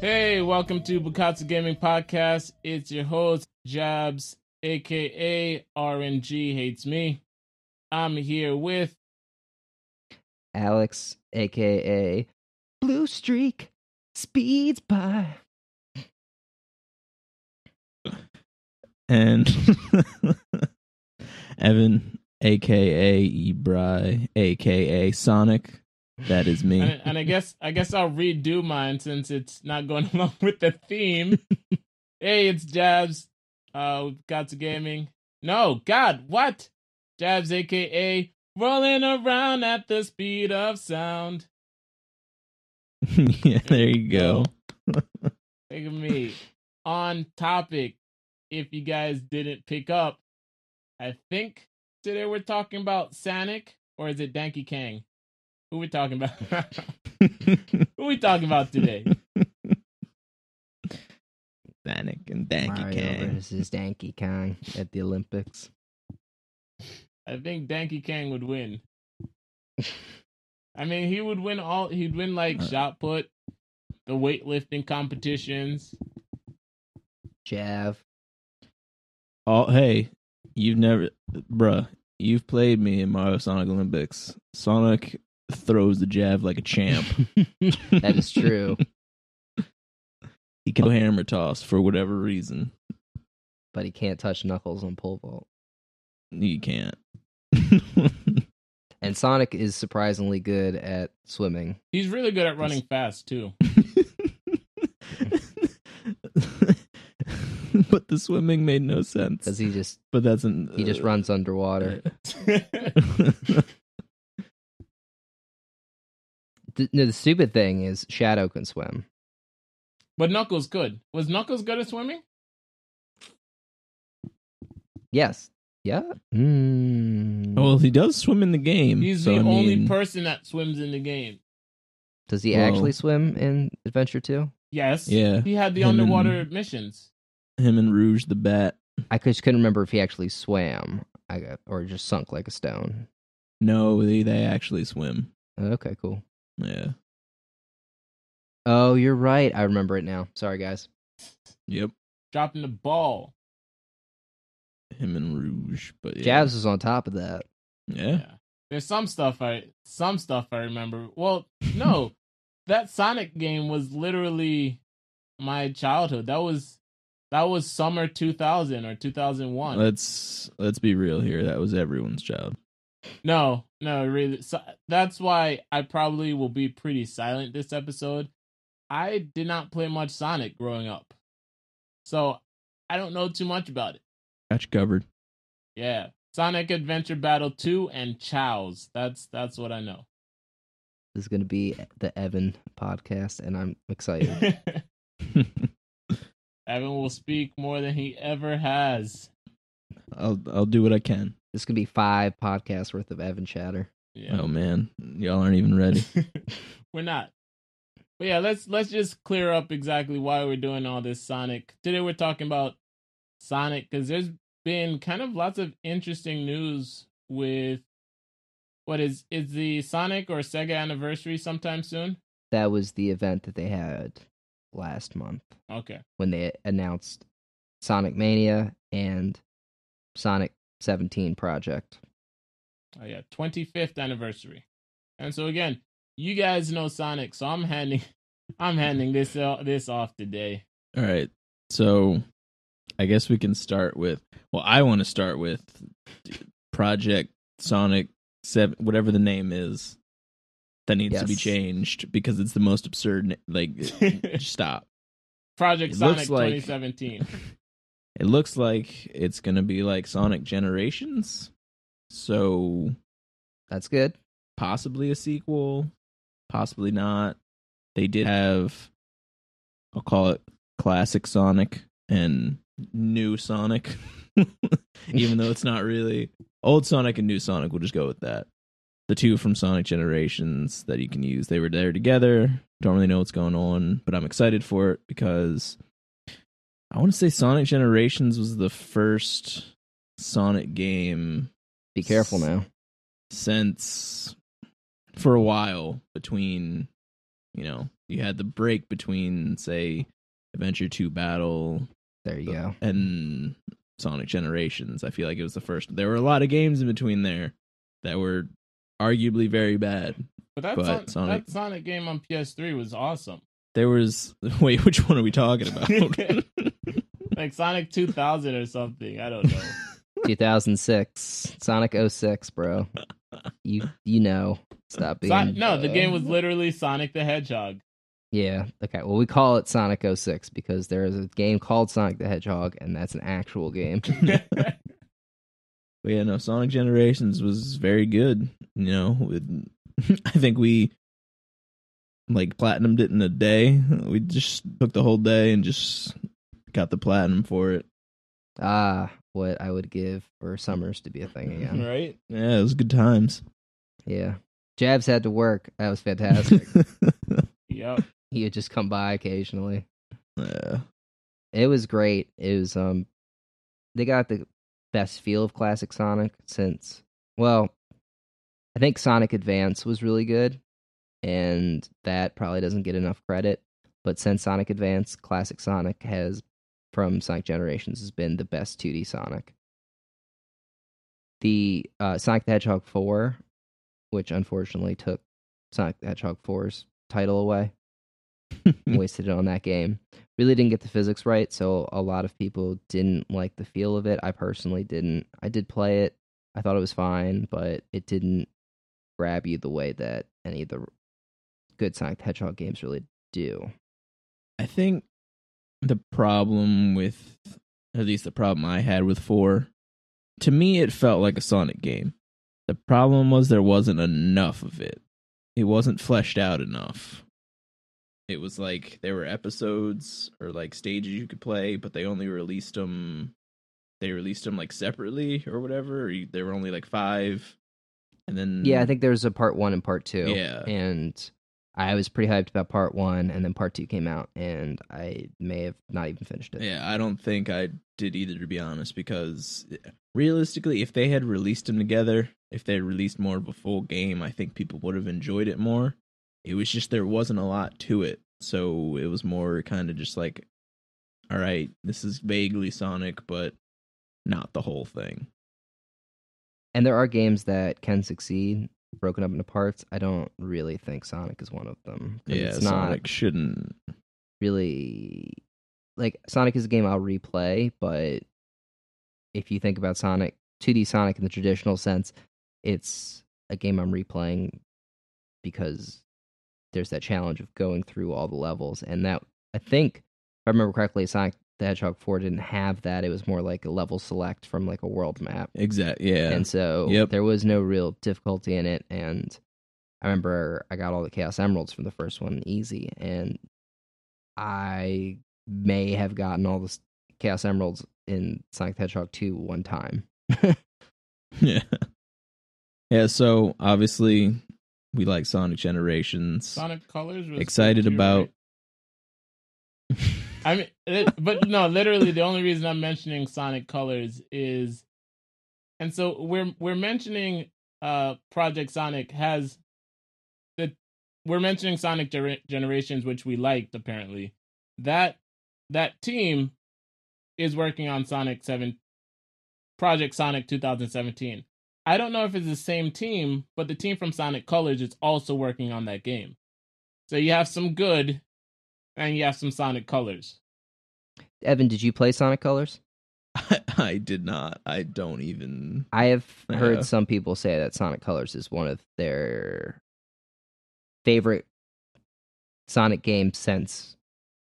Hey, welcome to Bukatsu Gaming Podcast. It's your host, Jabs, aka RNG Hates Me. I'm here with Alex, aka Blue Streak, speeds by. and Evan, aka Ebri, aka Sonic. That is me. and, and I guess I guess I'll redo mine since it's not going along with the theme. hey, it's Jabs, uh Bukatsu Gaming. No, God, what? Jabs aka rolling around at the speed of sound. yeah, there you go. Look at me. On topic, if you guys didn't pick up, I think today we're talking about Sonic, or is it Danky Kang? Who we talking about? Who we talking about today? Sonic and Danky Mario Kang. versus Danky Kong at the Olympics. I think Danky Kang would win. I mean, he would win all. He'd win like Uh. shot put, the weightlifting competitions. Jav. Oh, hey, you've never, bruh, you've played me in Mario Sonic Olympics. Sonic throws the jab like a champ. That is true. he can hammer toss for whatever reason. but he can't touch Knuckles on pole vault. He can't. And Sonic is surprisingly good at swimming. He's really good at running fast too. but the swimming made no sense. Because he just But that's an he just uh, runs underwater. The, no, the stupid thing is Shadow can swim. but Knuckles good. Was Knuckles good at swimming? Yes. Yeah. Mm. well, he does swim in the game. He's so, the I only mean, person that swims in the game. Does he Well- actually swim in Adventure 2? Yes. Yeah, He had the Him underwater and- missions. him and Rouge the Bat. I just couldn't remember if he actually swam I got, or just sunk like a stone. No, they they actually swim. Okay, cool. Yeah. Oh, you're right. I remember it now. Sorry, guys. Yep. Dropping the ball. Him and Rouge, but yeah. Jazz was on top of that. Yeah. There's some stuff I some stuff I remember. Well, no. that Sonic game was literally my childhood. That was that was summer 2000 or 2001. Let's let's be real here. That was everyone's job. No, no, really. So that's why I probably will be pretty silent this episode. I did not play much Sonic growing up. So I don't know too much about it. Got you covered. Yeah. Sonic Adventure Battle 2 and Chao's. That's that's what I know. This is going to be the Evan podcast, and I'm excited. Evan will speak more than he ever has. I'll I'll do what I can. This could be five podcasts worth of Evan chatter. Yeah. Oh man, y'all aren't even ready. we're not. But yeah, let's let's just clear up exactly why we're doing all this Sonic. Today we're talking about Sonic because there's been kind of lots of interesting news with what is is the Sonic or Sega anniversary sometime soon? That was the event that they had last month Okay. when they announced Sonic Mania and Sonic 17 Project. Oh yeah, 25th anniversary. And so again, you guys know Sonic, so I'm handing I'm handing this uh, this off today. All right. So I guess we can start with well, I want to start with Project Sonic 7 whatever the name is that needs to be changed because it's the most absurd like stop. Project It Sonic looks like- 2017. It looks like it's going to be like Sonic Generations. So That's good. possibly a sequel, possibly not. They did have, I'll call it classic Sonic and new Sonic, even though it's not really old Sonic and new Sonic. We'll just go with that. The two from Sonic Generations that you can use, they were there together. Don't really know what's going on, but I'm excited for it because I want to say Sonic Generations was the first Sonic game Be careful now. since for a while between you know, you had the break between say Adventure 2 Battle There you go. and Sonic Generations. I feel like it was the first. There were a lot of games in between there that were arguably very bad. But that, But Son- Sonic- that Sonic game on PS3 was awesome. There was wait, which one are we talking about? Like Sonic 2000 or something. I don't know. 2006, Sonic 06, bro. You you know. Stop being. Son- no, the uh, game was literally Sonic the Hedgehog. Yeah. Okay. Well, we call it Sonic 06 because there is a game called Sonic the Hedgehog, and that's an actual game. But yeah, no, Sonic Generations was very good. You know, with, I think we like platinumed it in a day. We just took the whole day and just got the platinum for it. ah, what I would give for summers to be a thing again. right? Yeah, it was good times. Yeah. Jabs had to work. That was fantastic. Yep. he would just come by occasionally. yeah. It was great. It was um they got the best feel of classic Sonic since well, I think Sonic Advance was really good and that probably doesn't get enough credit, but since Sonic Advance, classic Sonic has from Sonic Generations has been the best 2D Sonic. The uh, Sonic the Hedgehog 4, which unfortunately took Sonic the Hedgehog 4's title away, wasted it on that game really didn't get the physics right, so a lot of people didn't like the feel of it. I personally didn't. I did play it. I thought it was fine, but it didn't grab you the way that any of the good Sonic the Hedgehog games really do. I think the problem with, at least the problem I had with 4, to me, it felt like a Sonic game. The problem was there wasn't enough of it, it wasn't fleshed out enough. It was like there were episodes or like stages you could play, but they only released them. They released them like separately or whatever. Or you, there were only like five, and then Yeah, I think there's a part one and part two. Yeah. And I was pretty hyped about part one, and then part two came out, and I may have not even finished it. Yeah, I don't think I did either, to be honest, because eh, realistically, if they had released them together, if they had released more of a full game, I think people would have enjoyed it more. It was just there wasn't a lot to it. So it was more kind of just like, all right, this is vaguely Sonic, but not the whole thing. And there are games that can succeed broken up into parts. I don't really think Sonic is one of them. Yeah, it's not Sonic shouldn't. really like Sonic is a game I'll replay, but if you think about Sonic 2D Sonic in the traditional sense, it's a game I'm replaying because there's that challenge of going through all the levels and that I think if I remember correctly Sonic the Hedgehog 4 didn't have that. It was more like a level select from like a world map. Exact. Yeah. And so Yep. there was no real difficulty in it. And I remember I got all the Chaos Emeralds from the first one easy. And I may have gotten all the Chaos Emeralds in Sonic the Hedgehog 2 one time. yeah. Yeah. So obviously, we like Sonic Generations. Sonic Colors was Excited about- right. I mean, it, but no, literally the only reason I'm mentioning Sonic Colors is, and so we're we're mentioning uh Project Sonic has the we're mentioning Sonic Gener- Generations, which we liked apparently. That that team is working on Sonic Seven, Project Sonic 2017. I don't know if it's the same team, but the team from Sonic Colors is also working on that game. So you have some good, and you have some Sonic Colors. Evan, did you play Sonic Colors? I, I did not. I don't even. I have Yeah. heard some people say that Sonic Colors is one of their favorite Sonic games since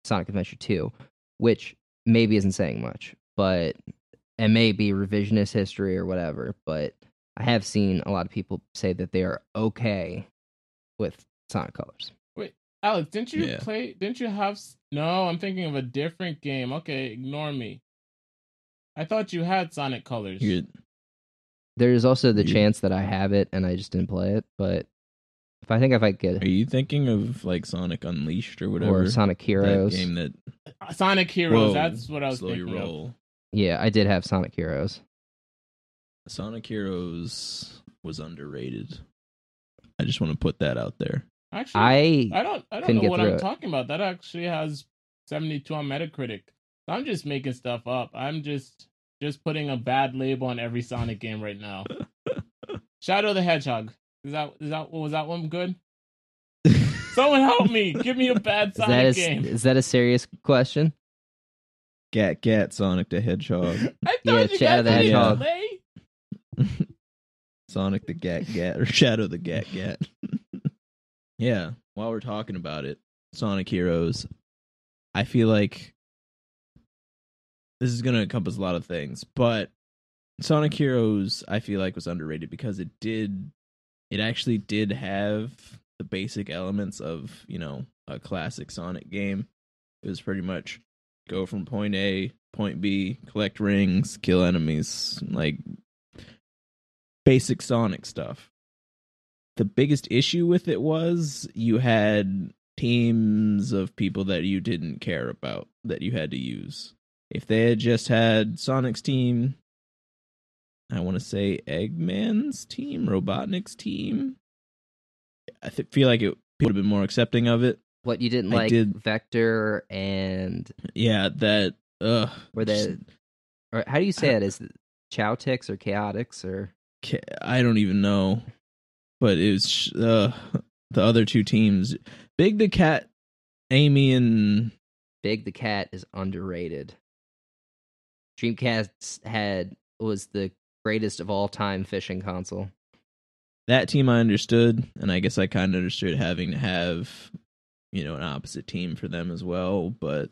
Sonic Adventure 2, which maybe isn't saying much, but it may be revisionist history or whatever, but I have seen a lot of people say that they are okay with Sonic Colors. Alex, didn't you Yeah. play? Didn't you have? No, I'm thinking of a different game. Okay, ignore me. I thought you had Sonic Colors. You're, There's also the You- chance that I have it and I just didn't play it, but if I think if I get are you thinking of like Sonic Unleashed or whatever? or Sonic that Heroes, game that Uh, Sonic Heroes. Whoa, that's what I was slow thinking your of. roll. yeah, I did have Sonic Heroes. Sonic Heroes was underrated. I just want to put that out there. Actually, I I don't I don't know get what I'm it. talking about. That actually has 72 on Metacritic. I'm just making stuff up. I'm just just putting a bad label on every Sonic game right now. Shadow the Hedgehog. Is that is that was that one good? Someone help me. Give me a bad is that Sonic a, game. is that a serious question? Gat Gat Sonic the Hedgehog. I Yeah, thought you Shadow guys the Hedgehog. Sonic the Gat Gat or Shadow the Gat Gat. Yeah, while we're talking about it, Sonic Heroes, I feel like this is going to encompass a lot of things, but Sonic Heroes I feel like was underrated because it did it actually did have the basic elements of, you know, a classic Sonic game. It was pretty much go from point A, point B, collect rings, kill enemies, like basic Sonic stuff. The biggest issue with it was you had teams of people that you didn't care about that you had to use. If they had just had Sonic's team, I want to say Eggman's team, Robotnik's team, I th- feel like it would have been more accepting of it. What you didn't I like did- Vector and Yeah, that ugh. or the or how do you say it? Is it Chowtix or Chaotix or I don't even know, but it was uh, the other two teams. Big the Cat, Amy, and Big the Cat is underrated. Dreamcast had was the greatest of all time fishing console. that team I understood, and I guess I kind of understood having to have, you know, an opposite team for them as well. But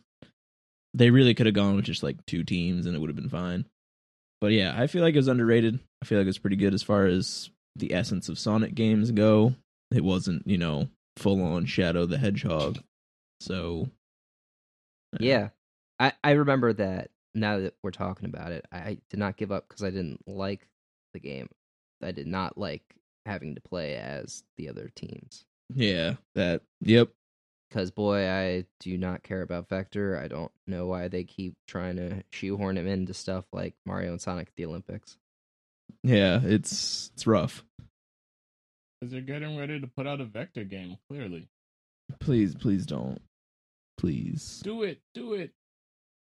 they really could have gone with just like two teams, and it would have been fine. But yeah, I feel like it was underrated. I feel like it was pretty good as far as the essence of Sonic games go. It wasn't, you know, full on Shadow the Hedgehog. So Yeah. I, I remember that now that we're talking about it. I did not give up because I didn't like the game. I did not like having to play as the other teams. yeah, that yep. Because, boy, I do not care about Vector. I don't know why they keep trying to shoehorn him into stuff like Mario and Sonic at the Olympics. Yeah, it's it's rough. Because they're getting ready to put out a Vector game, clearly. Please, please don't. Please. Do it. Do it.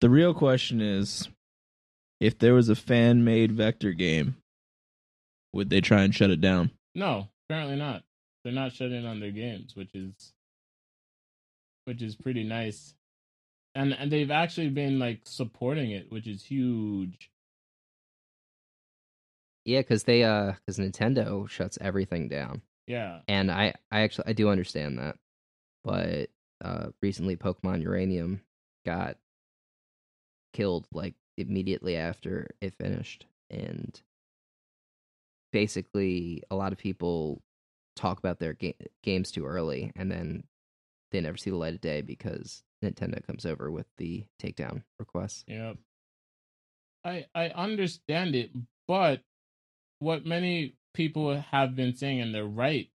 The real question is if there was a fan made vector game, would they try and shut it down? No, apparently not. They're not shutting on their games, which is which is pretty nice. And and they've actually been like supporting it, which is huge. Yeah, because they, uh, because Nintendo shuts everything down. Yeah. and I, I actually I do understand that, but uh, recently Pokemon Uranium got killed like immediately after it finished, and basically a lot of people talk about their ga- games too early, and then they never see the light of day because Nintendo comes over with the takedown requests. Yep. I I understand it, but what many people have been saying, and they're right,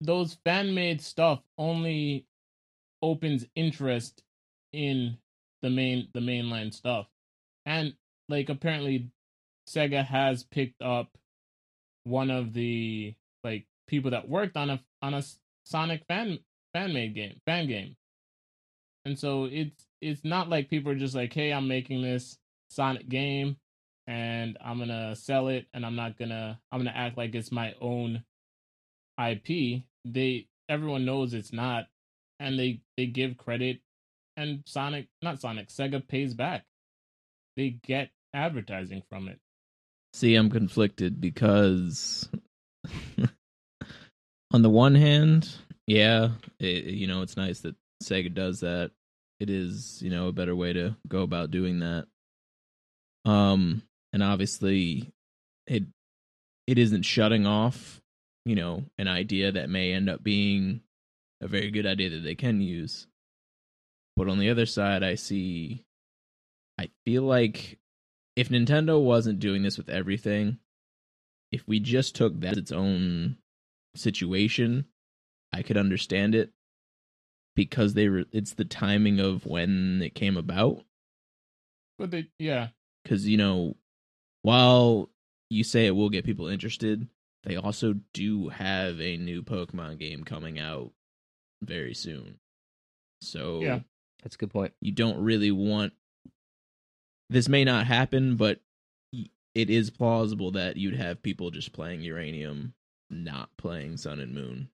those fan made stuff only opens interest in the main the mainline stuff. And like apparently Sega has picked up one of the like people that worked on a on a Sonic fan fan made game fan game. And so it's it's not like people are just like, hey, I'm making this Sonic game and I'm gonna sell it and I'm not gonna I'm gonna act like it's my own IP. They everyone knows it's not, and they they give credit, and Sonic not Sonic Sega pays back. They get advertising from it. See, I'm conflicted because on the one hand, yeah, it, you know, it's nice that Sega does that. It is, you know, a better way to go about doing that. Um, and obviously, it it isn't shutting off, you know, an idea that may end up being a very good idea that they can use. But on the other side, I see. I feel like if Nintendo wasn't doing this with everything, if we just took that as its own situation, I could understand it because they were it's the timing of when it came about But they yeah cuz you know while you say it will get people interested, they also do have a new Pokemon game coming out very soon. So Yeah. That's a good point. you don't really want this may not happen, but it is plausible that you'd have people just playing Uranium, not playing Sun and Moon,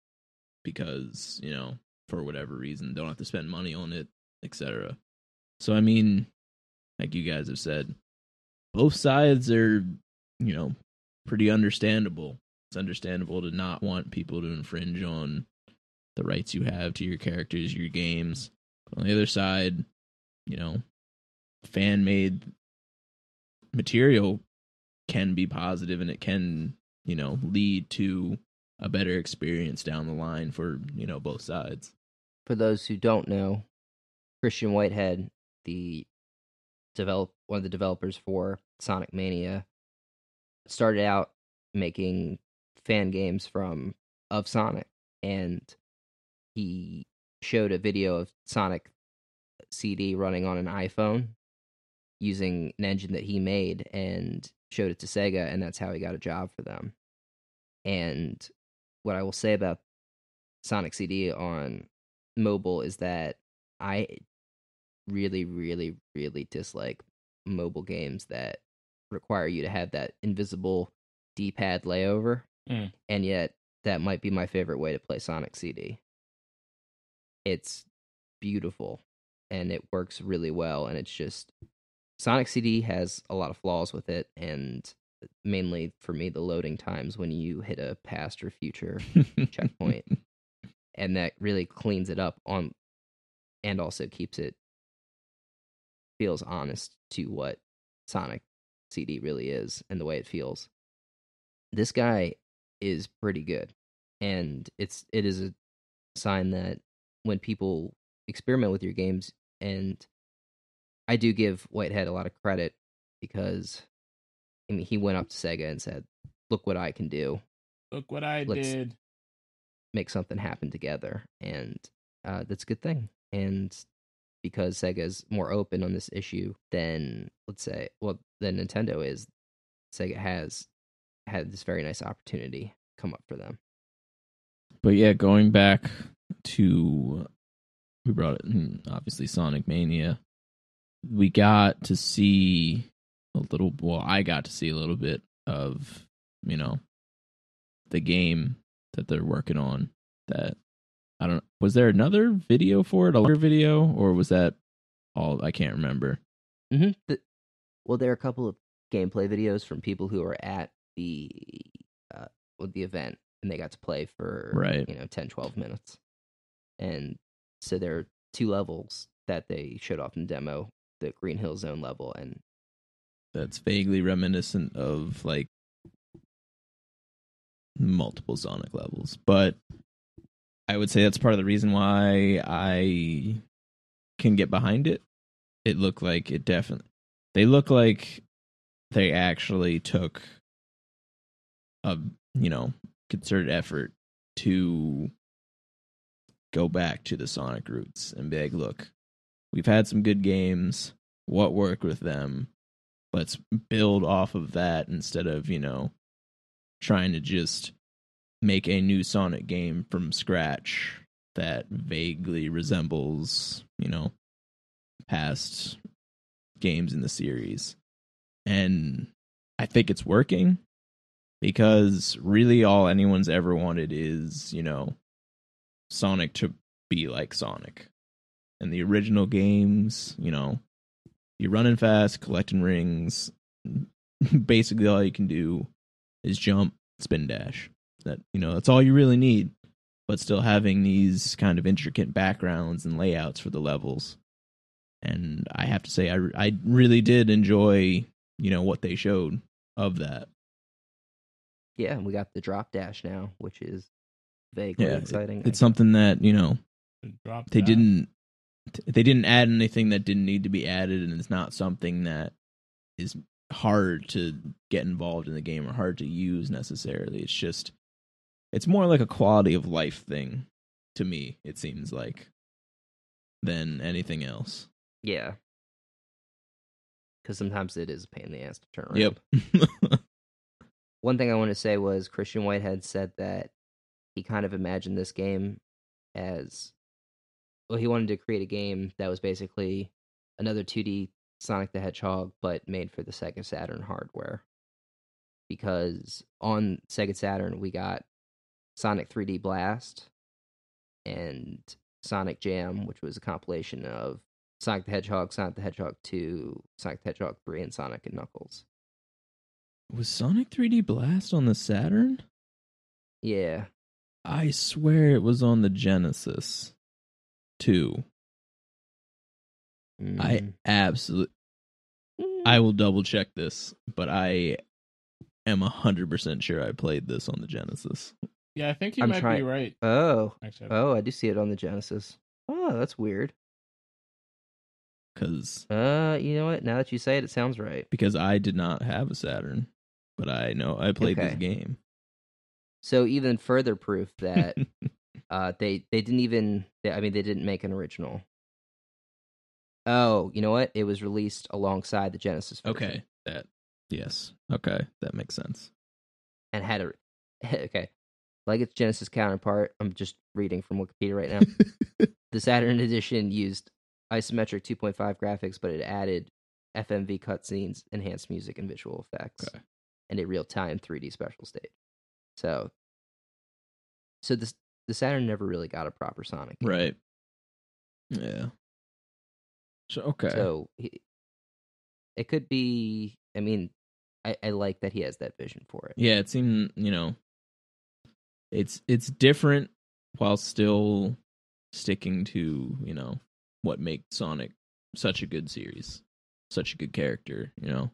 because you know for whatever reason don't have to spend money on it, etc. So I mean, like you guys have said, both sides are you know pretty understandable. It's understandable to not want people to infringe on the rights you have to your characters, your games. On the other side, you know, fan made material can be positive and it can, you know, lead to a better experience down the line for, you know, both sides. For those who don't know, Christian Whitehead, the develop one of the developers for Sonic Mania, started out making fan games from of Sonic, and he showed a video of Sonic CD running on an iPhone using an engine that he made and showed it to Sega, and that's how he got a job for them. And what I will say about Sonic CD on mobile is that I really, really, really dislike mobile games that require you to have that invisible D pad layover. Mm. And yet, that might be my favorite way to play Sonic CD. It's beautiful and it works really well. And it's just Sonic CD has a lot of flaws with it. And mainly for me, the loading times when you hit a past or future checkpoint and that really cleans it up on and also keeps it feels honest to what Sonic CD really is and the way it feels. This guy is pretty good and it's it is a sign that when people experiment with your games and I do give Whitehead a lot of credit because I mean he went up to Sega and said, "Look what I can do." Look what I Let's- did. make something happen together and uh, that's a good thing and because sega's more open on this issue than let's say well than nintendo is sega has had this very nice opportunity come up for them But yeah, going back to we brought it hmm, obviously Sonic Mania. We got to see a little well, I got to see a little bit of, you know, the game that they're working on that I don't was there another video for it, a longer video, or was that all I can't remember. mm-hmm. the, well there are a couple of gameplay videos from people who are at the uh, the event and they got to play for Right. you know 10 12 minutes and so there are two levels that they showed off in demo the green hill zone level and That's vaguely reminiscent of like multiple Sonic levels. But I would say that's part of the reason why I can get behind it. It looked like it definitely they look like they actually took a you know concerted effort to go back to the Sonic roots and be like, look, we've had some good games. What worked with them? Let's build off of that instead of, you know, trying to just make a new Sonic game from scratch that vaguely resembles, you know, past games in the series. And I think it's working because really all anyone's ever wanted is, you know, Sonic to be like Sonic. And the original games, you know, you're running fast, collecting rings. Basically, all you can do is jump, spin dash. That you know, that's all you really need. But still having these kind of intricate backgrounds and layouts for the levels. And I have to say, I I really did enjoy, you know, what they showed of that. yeah we got the drop dash now which is vaguely Yeah, it- exciting It's something that you know Drop they that. didn't they didn't add anything that didn't need to be added and it's not something that is hard to get involved in the game or hard to use necessarily it's just it's more like a quality of life thing to me it seems like than anything else yeah because sometimes it is a pain in the ass to turn around yep one thing I want to say was Christian Whitehead said that he kind of imagined this game as well. He wanted to create a game that was basically another 2D Sonic the Hedgehog, but made for the Sega Saturn hardware. Because on Sega Saturn, we got Sonic 3D Blast and Sonic Jam, which was a compilation of Sonic the Hedgehog, Sonic the Hedgehog 2, Sonic the Hedgehog 3, and Sonic and Knuckles. Was Sonic 3D Blast on the Saturn? Yeah. I swear it was on the Genesis 2. I Mm. absolutely Mm. I will double check this, but I am 100% sure I played this on the Genesis. Yeah, I think you I'm might be right. Oh. Actually, Oh, I do see it on the Genesis. Oh, that's weird. Cuz Uh, you know what? Now that you say it, it sounds right. because I did not have a Saturn, but I know I played this game. So even further proof that uh they they didn't even they, I mean they didn't make an original. Oh, you know what? It was released alongside the Genesis version okay, that yes. Okay, that makes sense. and had a okay. Like its Genesis counterpart, I'm just reading from Wikipedia right now. the Saturn edition used isometric 2.5 graphics, but it added FMV cutscenes, enhanced music, and visual effects, Okay. and a real-time 3D special stage. So, so this the Saturn never really got a proper Sonic, game. Right. Yeah. So okay. So he, it could be. I mean, I, I like that he has that vision for it. yeah, it seemed, you know, it's it's different while still sticking to, you know, what makes Sonic such a good series, such a good character, you know.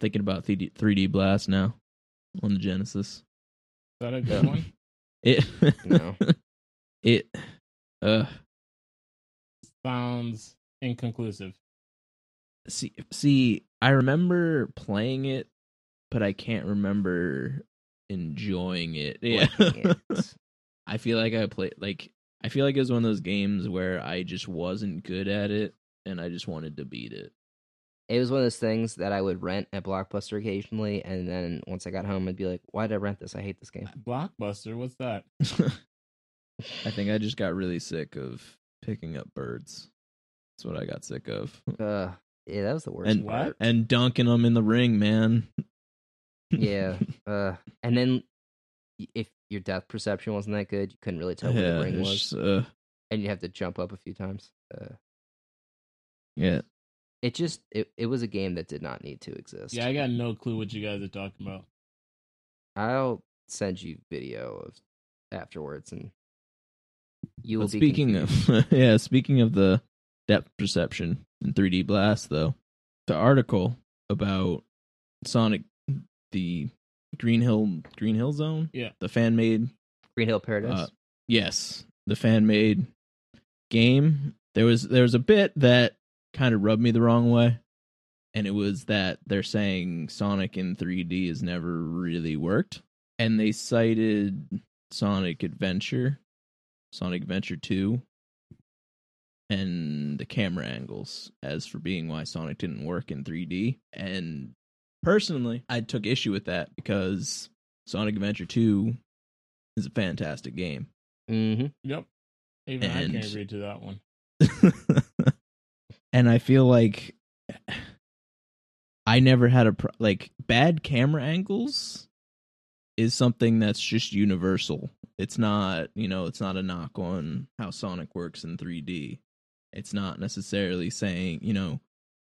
Thinking about 3D, 3D Blast now on the Genesis. Is that a good one? It No. it uh Sounds inconclusive. see see I remember playing it but I can't remember enjoying it. Yeah. It. I feel like I played like I feel like it was one of those games where I just wasn't good at it and I just wanted to beat it. It was one of those things that I would rent at Blockbuster occasionally, and then once I got home, I'd be like, "Why did I rent this? I hate this game." Blockbuster, what's that? I think I just got really sick of picking up birds. That's what I got sick of. Uh, yeah, that was the worst And part. and dunking them in the ring, man. Yeah. Uh, and then if your depth perception wasn't that good, you couldn't really tell where yeah, the ring was, just, uh, and you have to jump up a few times. Uh, yeah. it just it, it was a game that did not need to exist. Yeah, I got no clue what you guys are talking about. I'll send you video of afterwards, and you will But be speaking confused. of yeah, speaking of the depth perception in 3D Blast, though, the article about Sonic, the Green Hill Green Hill Zone, Yeah. the fan made, Green Hill Paradise. uh, yes, the fan made game. There was there was a bit that kind of rubbed me the wrong way, and it was that they're saying Sonic in 3D has never really worked, and they cited Sonic Adventure, Sonic Adventure 2, and the camera angles as for being why Sonic didn't work in 3D. And personally, I took issue with that because Sonic Adventure 2 is a fantastic game. mm-hmm. Yep. Even I can And- agree to that one. and I feel like I never had a pro- like bad camera angles is something that's just universal. It's not, you know, it's not a knock on how Sonic works in 3D. It's not necessarily saying, you know,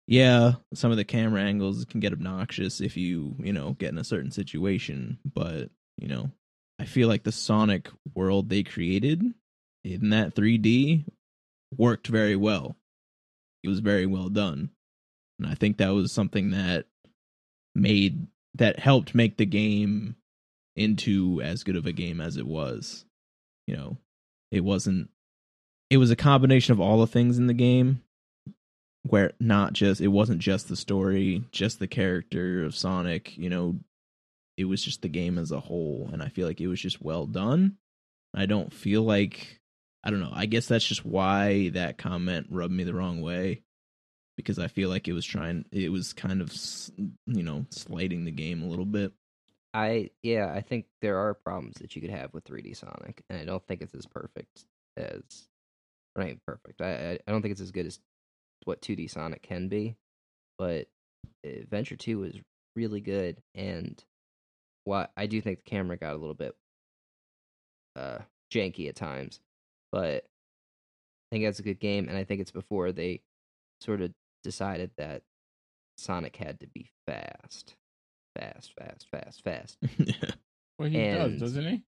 yeah, some of the camera angles can get obnoxious if you, you know, get in a certain situation, but, you know, I feel like the Sonic world they created in that 3D worked very well. It was very well done. And I think that was something that made that helped make the game into as good of a game as it was. You know, it wasn't it was a combination of all the things in the game where not just it wasn't just the story, just the character of Sonic, you know, it was just the game as a whole and I feel like it was just well done. I don't feel like I don't know. I guess that's just why that comment rubbed me the wrong way because I feel like it was trying it was kind of you know, slighting the game a little bit. I yeah, I think there are problems that you could have with 3D Sonic, and I don't think it's as perfect as right perfect. I I don't think it's as good as what 2D Sonic can be, but Adventure Two was really good, and what I do think the camera got a little bit uh janky at times, but I think that's a good game, and I think it's before they sort of decided that Sonic had to be fast fast, fast, fast, fast. well, he and does, doesn't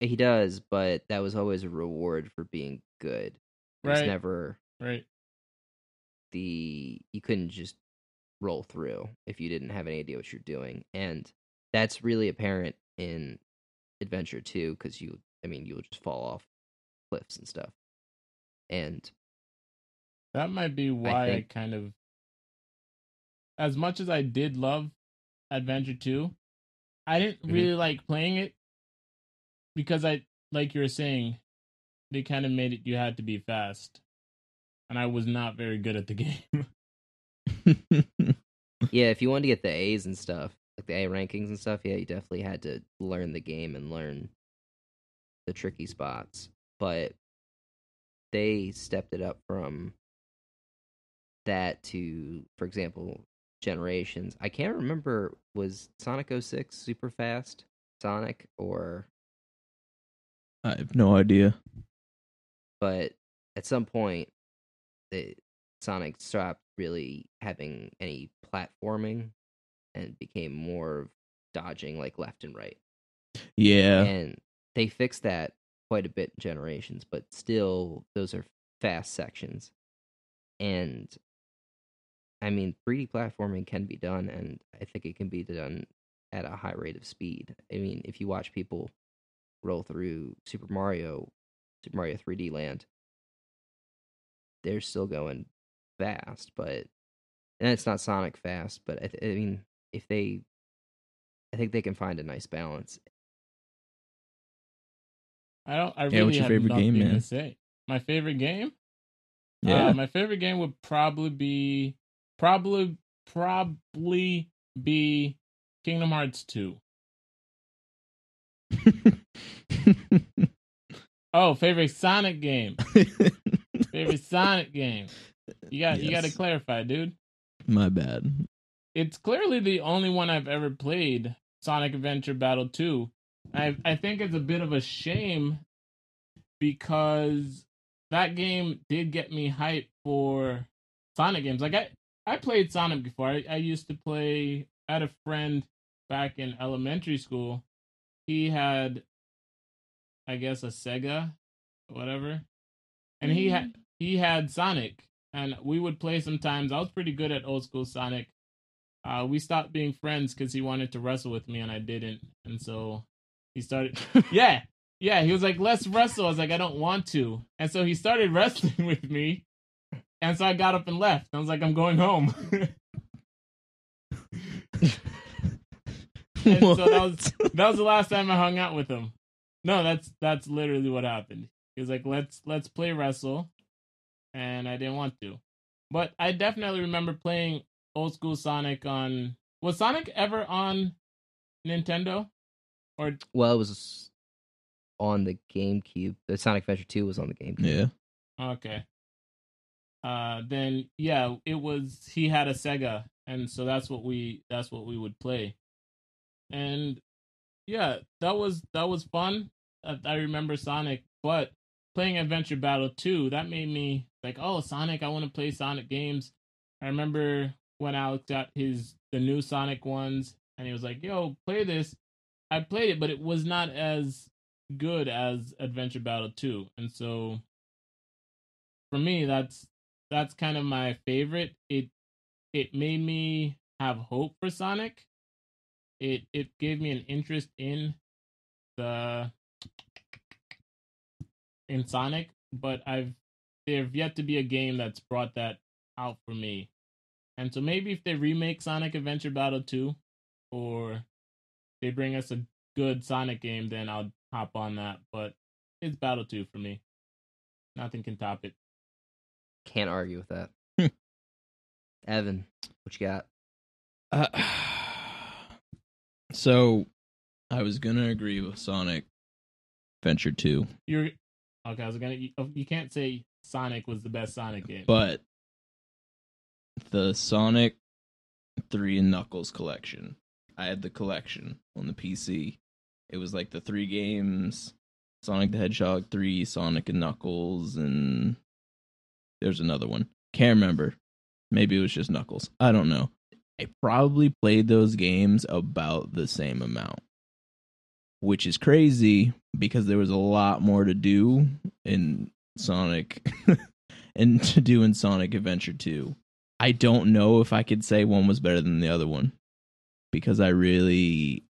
he? He does, but that was always a reward for being good. It right. never right. The you couldn't just roll through if you didn't have any idea what you're doing, and that's really apparent in Adventure Two because you, I mean, you'll just fall off cliffs and stuff, and that might be why I, think, I kind of as much as I did love Adventure 2. I didn't mm-hmm. really like playing it because I like you were saying they kind of made it you had to be fast. And I was not very good at the game. yeah, if you wanted to get the A's and stuff, like the A rankings and stuff, yeah, you definitely had to learn the game and learn the tricky spots. But they stepped it up from that to, for example, generations. I can't remember was Sonic 06 super fast Sonic or I have no idea. But at some point the Sonic stopped really having any platforming and became more dodging like left and right. Yeah. And they fixed that quite a bit in generations, but still those are fast sections. And I mean, 3D platforming can be done, and I think it can be done at a high rate of speed. I mean, if you watch people roll through Super Mario, Super Mario 3D Land, they're still going fast, but and it's not Sonic fast, but I, th- I mean, if they, I think they can find a nice balance. I don't. I really yeah, what's your favorite game, man? To say. My favorite game. Yeah, uh, my favorite game would probably be Probably probably be Kingdom Hearts 2. oh, favorite Sonic game. favorite Sonic game. You got yes. you got to clarify, dude. My bad. It's clearly the only one I've ever played, Sonic Adventure Battle 2. I I think it's a bit of a shame because that game did get me hyped for Sonic games. Like I I played Sonic before. I, I used to play. I had a friend back in elementary school. He had, I guess, a Sega, whatever, and he had mm-hmm. He had Sonic, and we would play sometimes. I was pretty good at old school Sonic. Uh, we stopped being friends because he wanted to wrestle with me and I didn't, and so he started. yeah, yeah. He was like, "Let's wrestle." I was like, "I don't want to," and so he started wrestling with me and so I got up and left. I was like, I'm going home. and so that was that was the last time I hung out with him. No, that's that's literally what happened. He was like, "Let's let's play wrestle," and I didn't want to. But I definitely remember playing old school Sonic on. Was Sonic ever on Nintendo? Or well, it was on the GameCube. The Sonic Adventure Two was on the GameCube. Yeah. Okay uh then yeah it was he had a sega and so that's what we that's what we would play and yeah that was that was fun i, I remember sonic but playing adventure battle 2 that made me like oh sonic i want to play sonic games i remember when alex got his the new sonic ones and he was like yo play this i played it but it was not as good as adventure battle 2 and so for me that's that's kind of my favorite. It it made me have hope for Sonic. It it gave me an interest in the in Sonic, but I've there've yet to be a game that's brought that out for me. And so maybe if they remake Sonic Adventure Battle 2 or they bring us a good Sonic game, then I'll hop on that. But it's Battle 2 for me. Nothing can top it. Can't argue with that. Evan, what you got? Uh, So, I was gonna agree with Sonic Venture Two, You're okay. I was gonna. You, you can't say Sonic was the best Sonic game. but the Sonic Three and Knuckles collection. I had the collection on the PC. It was like the three games: Sonic the Hedgehog Three, Sonic and Knuckles, and there's another one. Can't remember. Maybe it was just Knuckles. I don't know. I probably played those games about the same amount, which is crazy because there was a lot more to do in Sonic and to do in Sonic Adventure 2. I don't know if I could say one was better than the other one because I really,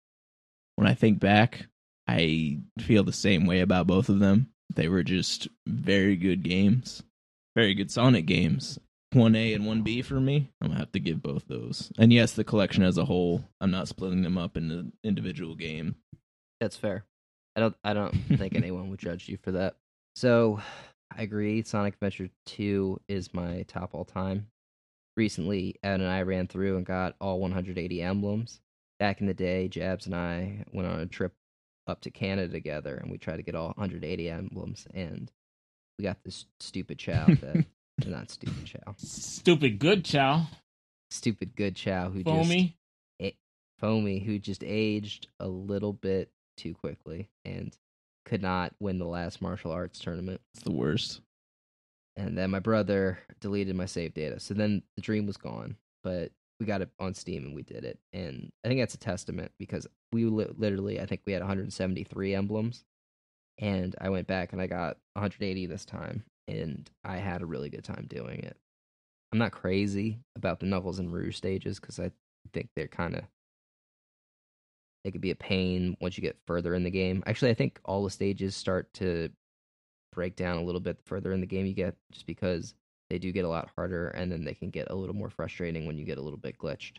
when I think back, I feel the same way about both of them. They were just very good games, very good Sonic games. 1A and 1B for me. I'm gonna have to give both those. And yes, the collection as a whole. I'm not splitting them up into individual game. That's fair. I don't I don't think anyone would judge you for that. So I agree. Sonic Adventure 2 is my top all time. Recently, Ed and I ran through and got all 180 emblems. Back in the day, Jabs and I went on a trip up to Canada together and we tried to get all 180 emblems. And we got this stupid Chao that, uh, not stupid Chao, Stupid good Chao. stupid good Chao who just Foamy. Foamy, who just aged a little bit too quickly and could not win the last martial arts tournament. It's the worst. And then my brother deleted my save data. So then the dream was gone, but we got it on Steam and we did it. And I think that's a testament because we li- literally, I think we had 173 emblems. And I went back and I got 180 this time. And I had a really good time doing it. I'm not crazy about the Knuckles and Rouge stages because I think they're kind of it could be a pain once you get further in the game. Actually, I think all the stages start to break down a little bit the further in the game you get, just because they do get a lot harder, and then they can get a little more frustrating when you get a little bit glitched,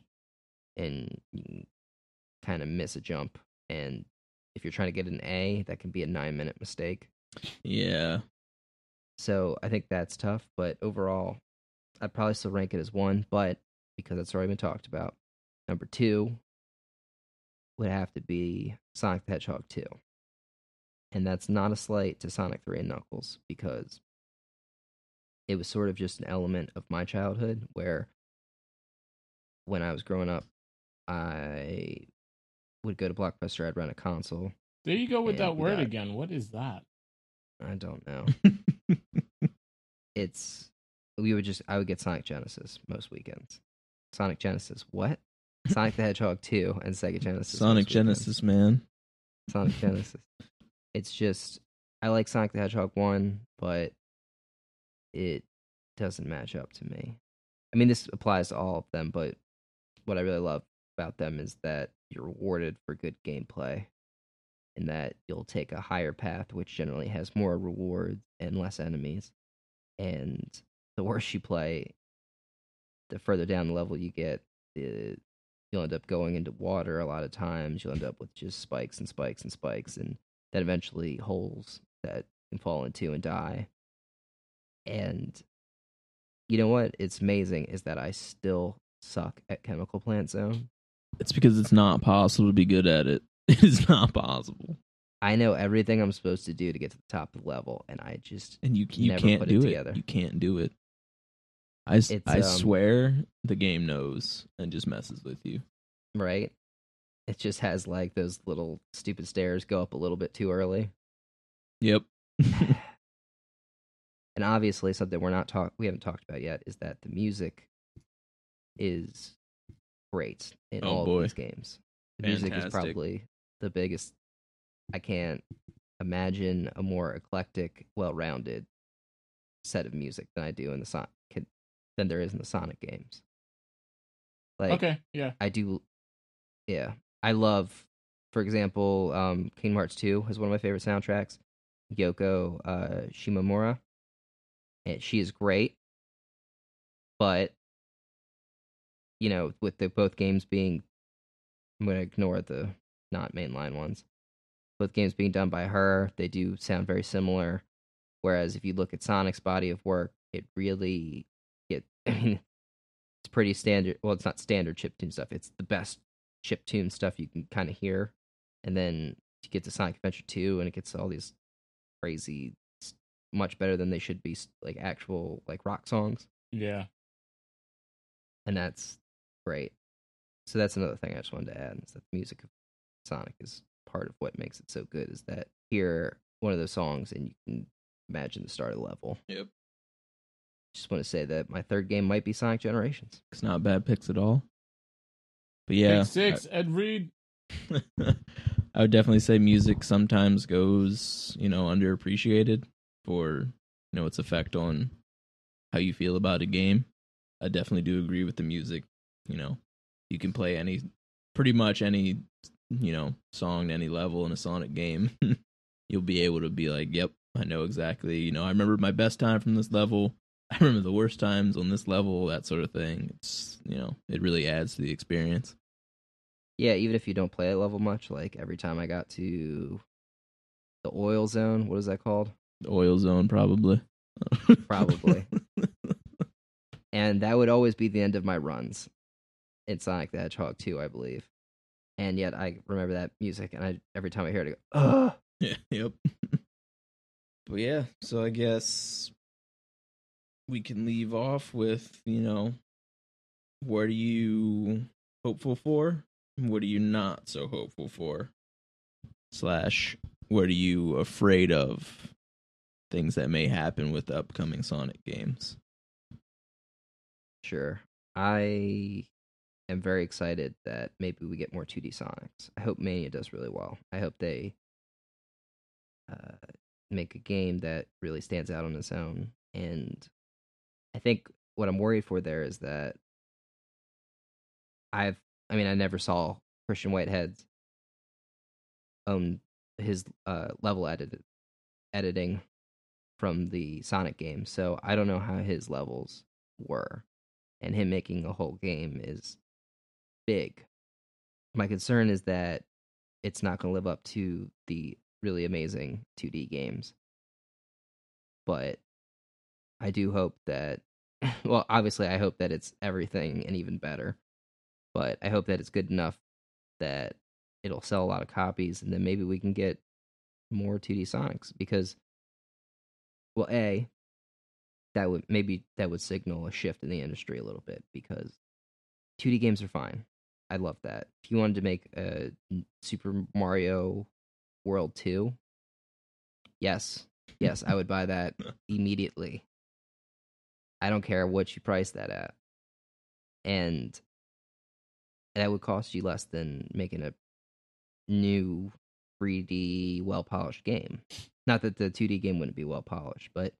and you kind of miss a jump. And if you're trying to get an A, that can be a nine minute mistake. Yeah. So I think that's tough, but overall, I'd probably still rank it as one, but because that's already been talked about. Number two would have to be Sonic the Hedgehog 2. And that's not a slight to Sonic 3 and Knuckles because it was sort of just an element of my childhood where when I was growing up, I would go to Blockbuster, I'd rent a console. There you go with that word got- again. What is that? I don't know. it's we would just I would get Sonic Genesis most weekends. Sonic Genesis, what? Sonic the Hedgehog 2 and Sega Genesis. Sonic. Genesis, man. Sonic Genesis. It's just I like Sonic the Hedgehog 1, but it doesn't match up to me. I mean this applies to all of them, but what I really love about them is that you're rewarded for good gameplay and that you'll take a higher path which generally has more rewards and less enemies. And the worse you play, the further down the level you get, the you'll end up going into water a lot of times. You'll end up with just spikes and spikes and spikes, and then eventually holes that can fall into and die. And you know what? It's amazing is that I still suck at Chemical Plant Zone. It's because it's not possible to be good at it. It is not possible, I know everything I'm supposed to do to get to the top of the level, and I just and you you Never can't put it do it. together. You can't do it. I, It's, I um, swear the game knows and just messes with you. right. It just has like those little stupid stairs go up a little bit too early. Yep. and obviously something we're not talk we haven't talked about yet is that the music is great in Oh, all boy. of these games. The music is probably the biggest. I can't imagine a more eclectic, well-rounded set of music than I do in the Sonic than there is in the Sonic games. Like okay, yeah. I do, yeah. I love, for example, um, Kingdom Hearts 2 is one of my favorite soundtracks. Yoko uh, Shimomura. And she is great. But, you know, with the both games being, I'm going to ignore the not mainline ones. Both games being done by her, they do sound very similar. Whereas if you look at Sonic's body of work, it really, it, I mean, it's pretty standard. Well, it's not standard chiptune stuff. It's the best chip tune stuff you can kind of hear, and then you get to Sonic Adventure Two, and it gets all these crazy, much better than they should be, like actual like rock songs, Yeah. and that's great. So that's another thing I just wanted to add is that the music of Sonic is part of what makes it so good. Is that hear one of those songs and you can imagine the start of the level. Yep. Just want to say that my third game might be Sonic Generations. It's not bad picks at all. But yeah, Pick six, Ed Reed. I would definitely say music sometimes goes, you know, underappreciated for, you know, its effect on how you feel about a game. I definitely do agree with the music. You know, you can play any, pretty much any, you know, song to any level in a Sonic game. You'll be able to be like, yep, I know exactly. You know, I remember my best time from this level. I remember the worst times on this level, that sort of thing. It's, you know, it really adds to the experience. Yeah, even if you don't play a level much, like every time I got to the oil zone, what is that called? Oil zone, probably. Probably. And that would always be the end of my runs in Sonic the Hedgehog 2, I believe. And yet I remember that music, and I every time I hear it, I go, ugh. yeah. Yep. but yeah, so I guess we can leave off with you know, what are you hopeful for? What are you not so hopeful for? Slash, what are you afraid of? Things that may happen with the upcoming Sonic games. Sure. I am very excited that maybe we get more 2D Sonics. I hope Mania does really well. I hope they uh, make a game that really stands out on its own. And I think what I'm worried for there is that I've, I mean, I never saw Christian Whitehead's own his uh, level edited editing from the Sonic game, so I don't know how his levels were and him making a whole game is big. My concern is that it's not going to live up to the really amazing 2D games. But I do hope that, well, obviously, I hope that it's everything and even better. But I hope that it's good enough that it'll sell a lot of copies and then maybe we can get more 2D Sonics because, well, A, that would maybe that would signal a shift in the industry a little bit because 2D games are fine. I love that. If you wanted to make a Super Mario World 2, yes. Yes, I would buy that immediately. I don't care what you price that at. And that would cost you less than making a new 3D well polished game. Not that the 2D game wouldn't be well polished, but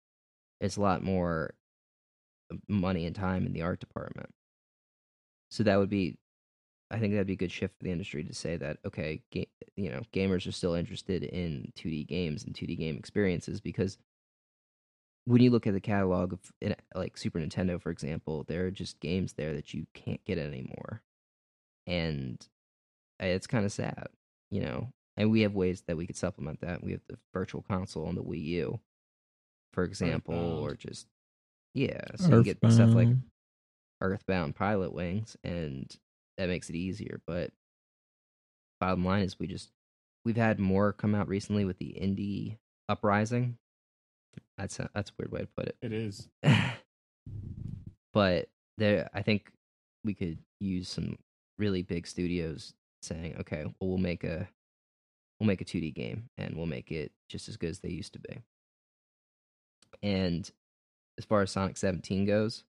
it's a lot more money and time in the art department. So that would be, I think that'd be a good shift for the industry to say that okay, ga- you know, gamers are still interested in 2D games and 2D game experiences because when you look at the catalog of like Super Nintendo, for example, there are just games there that you can't get anymore, and uh, it's kind of sad, you know. And we have ways that we could supplement that. We have the Virtual Console on the Wii U, for example, Earthbound. or just yeah, so you get stuff like Earthbound. Earthbound Pilotwings, and that makes it easier. But bottom line is, we just we've had more come out recently with the indie uprising. That's a, that's a weird way to put it. It is. but there, I think we could use some really big studios saying, okay, well, we'll make a we'll make a 2D game, and we'll make it just as good as they used to be. And as far as Sonic 17 goes,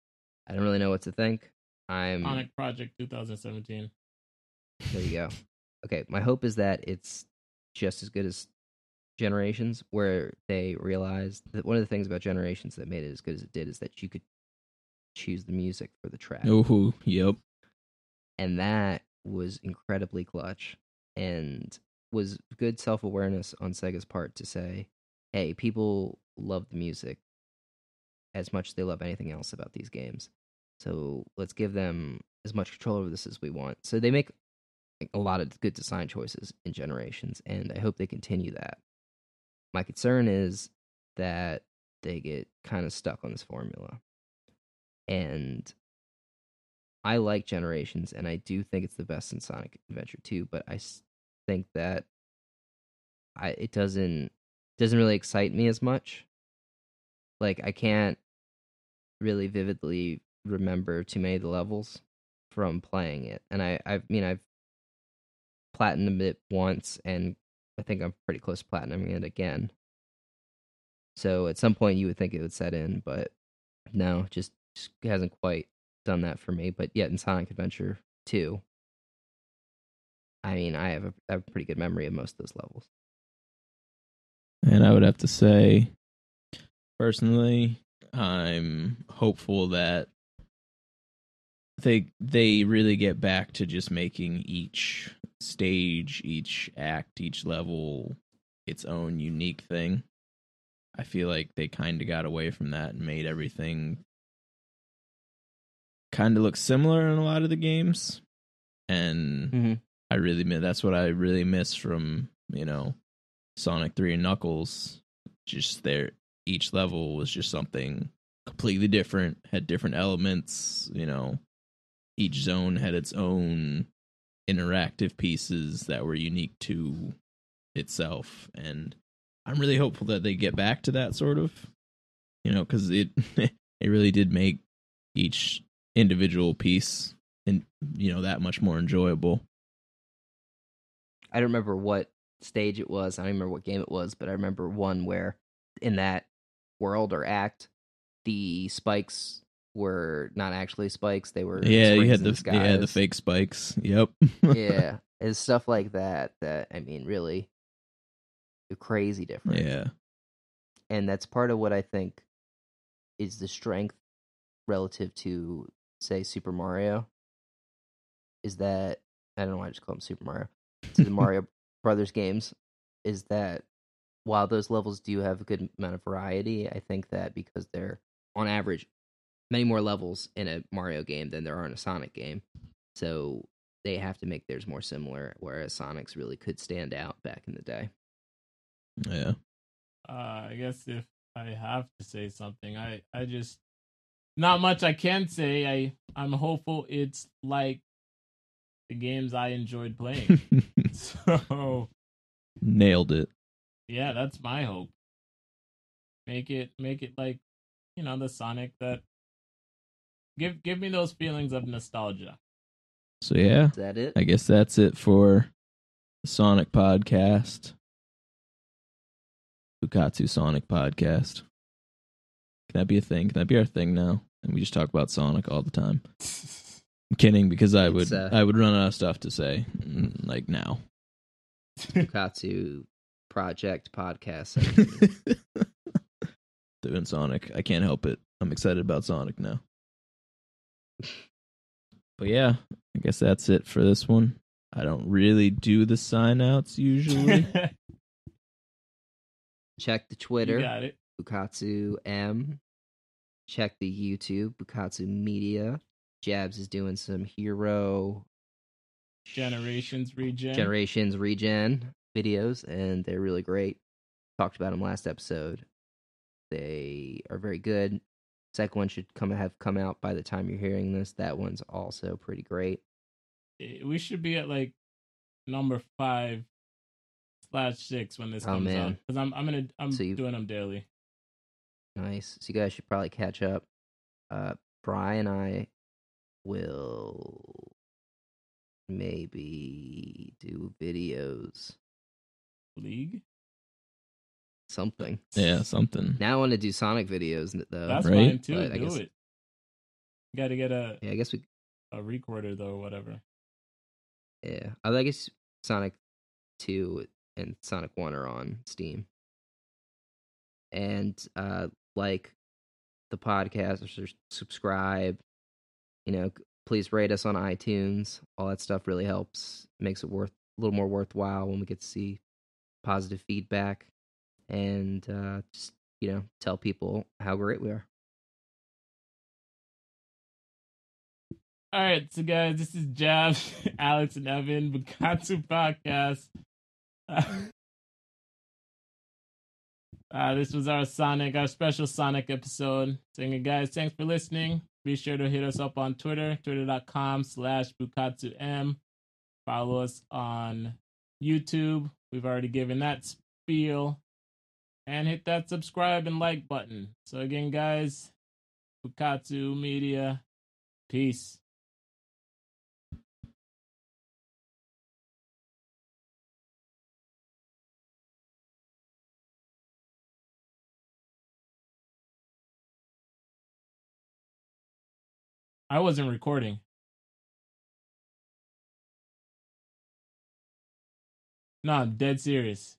I don't really know what to think. I'm Sonic Project 2017. there you go. Okay, my hope is that it's just as good as Generations, where they realized that one of the things about Generations that made it as good as it did is that you could choose the music for the track, Oh, yep. and that was incredibly clutch and was good self awareness on Sega's part to say, "Hey, people love the music as much as they love anything else about these games, so let's give them as much control over this as we want." So they make a lot of good design choices in Generations, and I hope they continue that. My concern is that they get kind of stuck on this formula. And I like Generations, and I do think it's the best in Sonic Adventure 2, but I think that I it doesn't doesn't really excite me as much. Like I can't really vividly remember too many of the levels from playing it, and I I mean I've platinumed it once, and I think I'm pretty close to platinuming it again. So at some point you would think it would set in, but no, just, just hasn't quite done that for me. But yet in Sonic Adventure 2, I mean, I have a, I have a pretty good memory of most of those levels. And I would have to say, personally, I'm hopeful that they they really get back to just making each stage, each act, each level its own unique thing. I feel like they kind of got away from that and made everything kind of look similar in a lot of the games. And Mm-hmm. I really miss that's what I really miss from, you know, Sonic 3 and Knuckles. Just their each level was just something completely different, had different elements, you know. Each zone had its own interactive pieces that were unique to itself and I'm really hopeful that they get back to that sort of you know cuz it it really did make each individual piece and you know that much more enjoyable. I don't remember what stage it was. I don't remember what game it was, but I remember one where in that world or act, the spikes were not actually spikes; they were Yeah, you had the yeah the fake spikes. Yep. yeah, it's stuff like that that I mean, really, crazy different. yeah. and that's part of what I think is the strength relative to say Super Mario. Is that I don't know why I just call them Super Mario to the Mario Brothers games is that while those levels do have a good amount of variety, I think that because they're on average many more levels in a Mario game than there are in a Sonic game, so they have to make theirs more similar. Whereas Sonic's really could stand out back in the day. Yeah. Uh, I guess if I have to say something, I I just not much I can say. I I'm hopeful it's like the games I enjoyed playing. so Nailed it. yeah, that's my hope. Make it make it like you know the Sonic that give give me those feelings of nostalgia. So yeah, Is that it? I guess that's it for the Sonic podcast. Bukatsu Sonic podcast. Can that be a thing? Can that be our thing now? And we just talk about Sonic all the time. I'm kidding because I would uh, I would run out of stuff to say mm, like now. Bukatsu Project podcast. Doing Sonic. I can't help it. I'm excited about Sonic now. But yeah, I guess that's it for this one. I don't really do the sign outs usually. Check the you Twitter, got it. Bukatsu M. Check the YouTube, Bukatsu Media. Jabs is doing some hero Generations regen. generations regen videos, and they're really great. Talked about them last episode. They are very good. Second one should come have come out by the time you're hearing this. That one's also pretty great. Eh, we should be at like number five slash six when this Oh, comes out because I'm I'm gonna I'm So you- doing them daily. Nice. So you guys should probably catch up. Uh Brian and I will maybe do videos. League. Something. yeah, something. Now I want to do Sonic videos though. That's right? fine too. But I Do guess- it. Got to get a yeah, I guess we a recorder though, or whatever. yeah. I guess Sonic 2 and Sonic 1 are on Steam. And uh like the podcast or subscribe. You know, please rate us on iTunes. All that stuff really helps. Makes it worth a little more worthwhile when we get to see positive feedback and uh just, you know, tell people how great we are. All right, so guys, this is Jab, Alex, and Evan, Bukatsu Podcast. Uh, this was our Sonic, our special Sonic episode. Saying, guys, thanks for listening. be sure to hit us up on Twitter, twitter.com slash bukatsum. Follow us on YouTube. We've already given that spiel. And hit that subscribe and like button. Mm. So again, guys, Bukatsu Media. Peace. I wasn't recording. No, I'm dead serious.